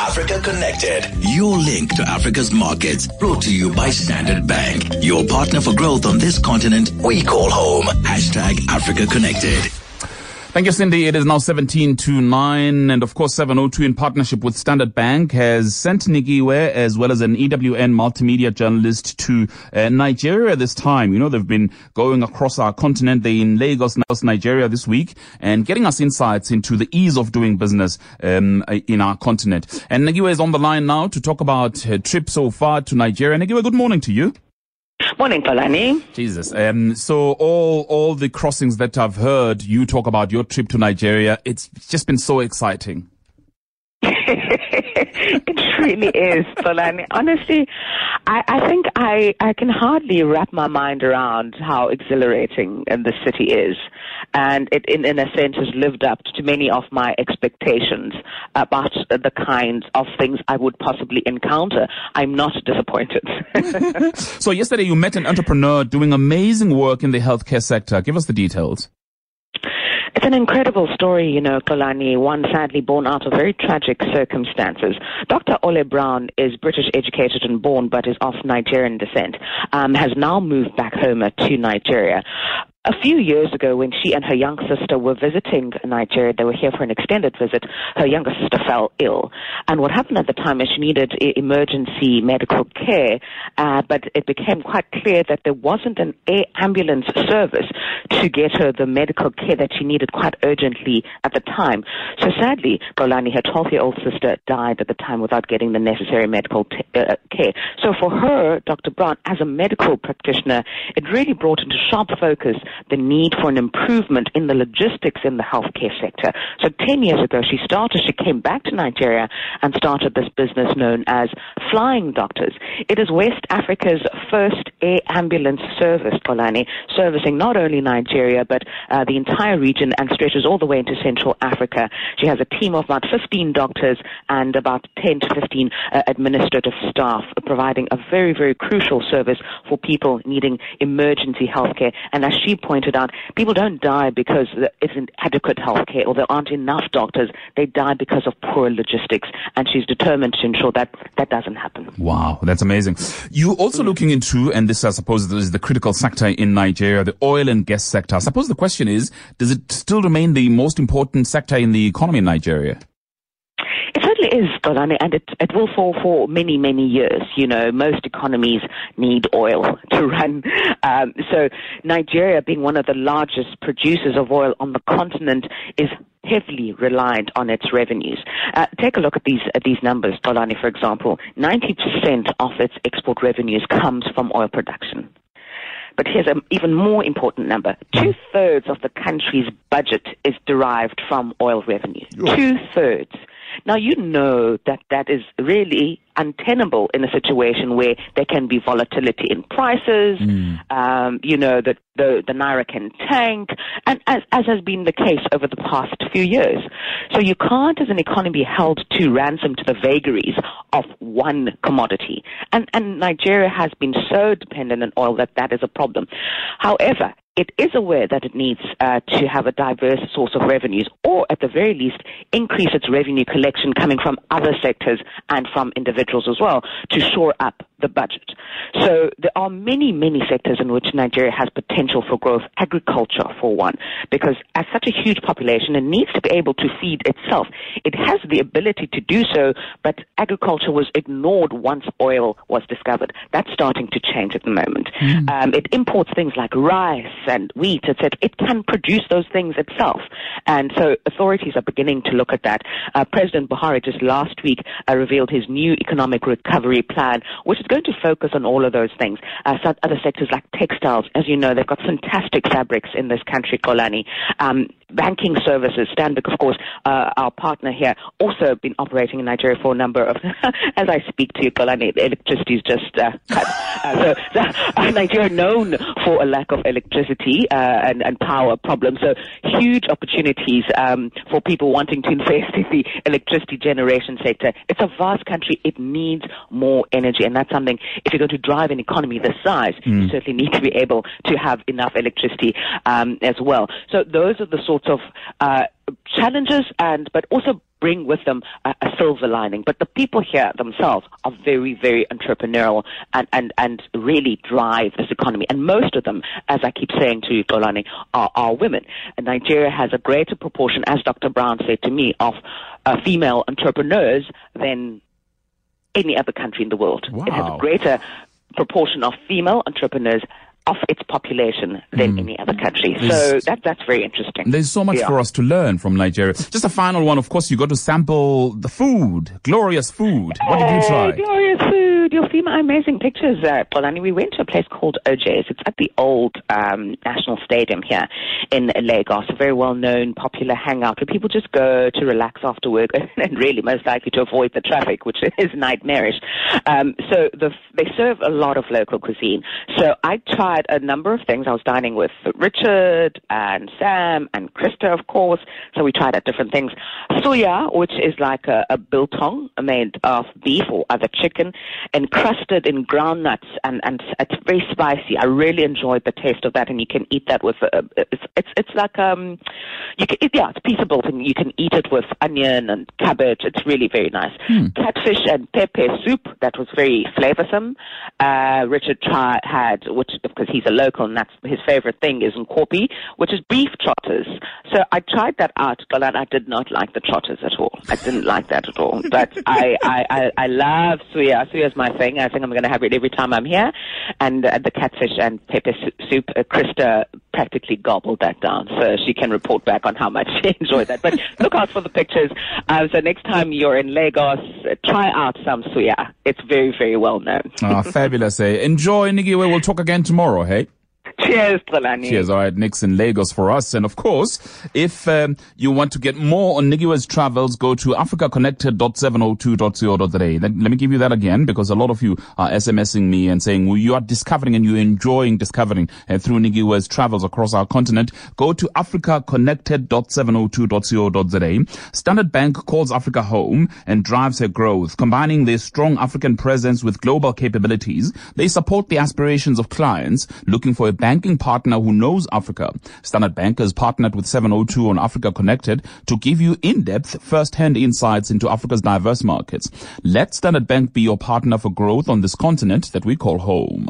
Africa Connected, your link to Africa's markets. Brought to you by Standard Bank, your partner for growth on this continent we call home. Hashtag Africa Connected. Thank you, Cindy. It is now 17 to 9. And of course, 702 in partnership with Standard Bank has sent Nikiwe as well as an EWN multimedia journalist to uh, Nigeria this time. You know, they've been going across our continent. They're in Lagos, Nigeria this week and getting us insights into the ease of doing business um, in our continent. And Nikiwe is on the line now to talk about her trip so far to Nigeria. Nikiwe, good morning to you. Morning, Xolani. Jesus. Um, so all all the crossings that I've heard you talk about your trip to Nigeria, it's just been so exciting. it really is, Xolani. Honestly, I, I think I, I can hardly wrap my mind around how exhilarating uh, the city is. And it, in, in a sense, has lived up to many of my expectations about the kinds of things I would possibly encounter. I'm not disappointed. so yesterday you met an entrepreneur doing amazing work in the healthcare sector. Give us the details. It's an incredible story, you know, Xolani, one sadly born out of very tragic circumstances. Dr. Ola Brown is British educated and born, but is of Nigerian descent, um, has now moved back home to Nigeria a few years ago, when she and her young sister were visiting Nigeria, they were here for an extended visit. Her younger sister fell ill, and what happened at the time is she needed emergency medical care. Uh, but it became quite clear that there wasn't an air ambulance service to get her the medical care that she needed quite urgently at the time. So sadly, Xolani, her 12-year-old sister, died at the time without getting the necessary medical t- uh, care. So for her, Dr. Brown, as a medical practitioner, it really brought into sharp focus the need for an improvement in the logistics in the healthcare sector. So 10 years ago, she started, she came back to Nigeria and started this business known as Flying Doctors. It is West Africa's first air ambulance service, Xolani, servicing not only Nigeria, but uh, the entire region and stretches all the way into Central Africa. She has a team of about 15 doctors and about 10 to 15 uh, administrative staff, providing a very, very crucial service for people needing emergency healthcare. And as she pointed out, people don't die because there isn't adequate health care or there aren't enough doctors. They die because of poor logistics. And she's determined to ensure that that doesn't happen. Wow, that's amazing. You're also looking into, and this I suppose is the critical sector in Nigeria, the oil and gas sector. I suppose the question is, does it still remain the most important sector in the economy in Nigeria? Certainly is, Xolani, and it, it will fall for many, many years. You know, most economies need oil to run. Um, so Nigeria, being one of the largest producers of oil on the continent, is heavily reliant on its revenues. Uh, take a look at these at these numbers, Xolani, for example. 90% of its export revenues comes from oil production. But here's an even more important number. Two thirds of the country's budget is derived from oil revenue. Two thirds. Now, you know that that is really untenable in a situation where there can be volatility in prices, mm. um, you know, that the, the Naira can tank, and as, as has been the case over the past few years. So you can't, as an economy, be held to ransom to the vagaries of one commodity. And, and Nigeria has been so dependent on oil that that is a problem. However, it is aware that it needs uh, to have a diverse source of revenues, or at the very least, increase its revenue collection coming from other sectors and from individuals as well to shore up the budget. So there are many, many sectors in which Nigeria has potential for growth. Agriculture, for one, because as such a huge population, it needs to be able to feed itself. It has the ability to do so, but agriculture was ignored once oil was discovered. That's starting to change at the moment. Mm. Um, it imports things like rice and wheat, etc. It can produce those things itself. And so authorities are beginning to look at that. Uh, President Buhari just last week uh, revealed his new economic recovery plan, which is going to focus on all of those things. Uh, other sectors like textiles, as you know, they've got fantastic fabrics in this country, Xolani. Um, banking services, Stanbic, of course, uh, our partner here, also been operating in Nigeria for a number of, as I speak to you, Xolani, electricity is just uh, cut. Uh, so, so Nigeria known for a lack of electricity uh, and, and power problems. So huge opportunities um, for people wanting to invest in the electricity generation sector. It's a vast country. It needs more energy, and that's something. If you're going to drive an economy this size, mm. you certainly need to be able to have enough electricity um, as well. So those are the sort sorts of uh, challenges and but also bring with them a, a, silver lining. But the people here themselves are very, very entrepreneurial and, and, and really drive this economy. And most of them, as I keep saying to you, Xolani, are, are women. And Nigeria has a greater proportion, as Dr. Brown said to me, of uh, female entrepreneurs than any other country in the world. Wow. It has a greater proportion of female entrepreneurs of its population than mm. any other country. There's, so that that's very interesting. There's so much yeah. for us to learn from Nigeria. Just a final one, of course, you got to sample the food, glorious food. What did you try? glorious food. You'll see my amazing pictures, uh, Xolani. We went to a place called OJ's. It's at the old um, National Stadium here in Lagos, a very well-known, popular hangout where people just go to relax after work and really most likely to avoid the traffic, which is nightmarish. Um, so the, they serve a lot of local cuisine. So I tried tried a number of things. I was dining with Richard and Sam and Krista, of course. So we tried out different things. Suya, which is like a, a biltong made of beef or other chicken, encrusted in ground nuts, and, and it's very spicy. I really enjoyed the taste of that, and you can eat that with uh, it's it's it's like um, you can it, yeah, it's a piece of biltong. You can eat it with onion and cabbage. It's really very nice. Hmm. Catfish and pepper soup that was very flavorsome. Uh, Richard tried had which because he's a local and that's his favorite thing is nkwobi, which is beef trotters. So I tried that out, but I did not like the trotters at all. I didn't like that at all. But I, I, I, I love suya. Suya is my thing. I think I'm going to have it every time I'm here. And uh, the catfish and pepper soup, uh, Krista practically gobbled that down. So she can report back on how much she enjoyed that. But look out for the pictures. Uh, so next time you're in Lagos, try out some suya. It's very, very well known. Ah, fabulous. Eh? Enjoy, Nikiwe. We'll talk again tomorrow, hey? Cheers, Xolani. Cheers. All right, Nick's in Lagos for us. And of course, if um, you want to get more on Nikiwe's travels, go to africaconnected.702.co.za. Let, let me give you that again because a lot of you are SMSing me and saying well, you are discovering and you're enjoying discovering uh, through Nikiwe's travels across our continent. Go to africaconnected.702.co.za. Standard Bank calls Africa home and drives her growth, combining their strong African presence with global capabilities. They support the aspirations of clients looking for a banking partner who knows Africa. Standard Bank has partnered with 702 on Africa Connected to give you in-depth, first-hand insights into Africa's diverse markets. Let Standard Bank be your partner for growth on this continent that we call home.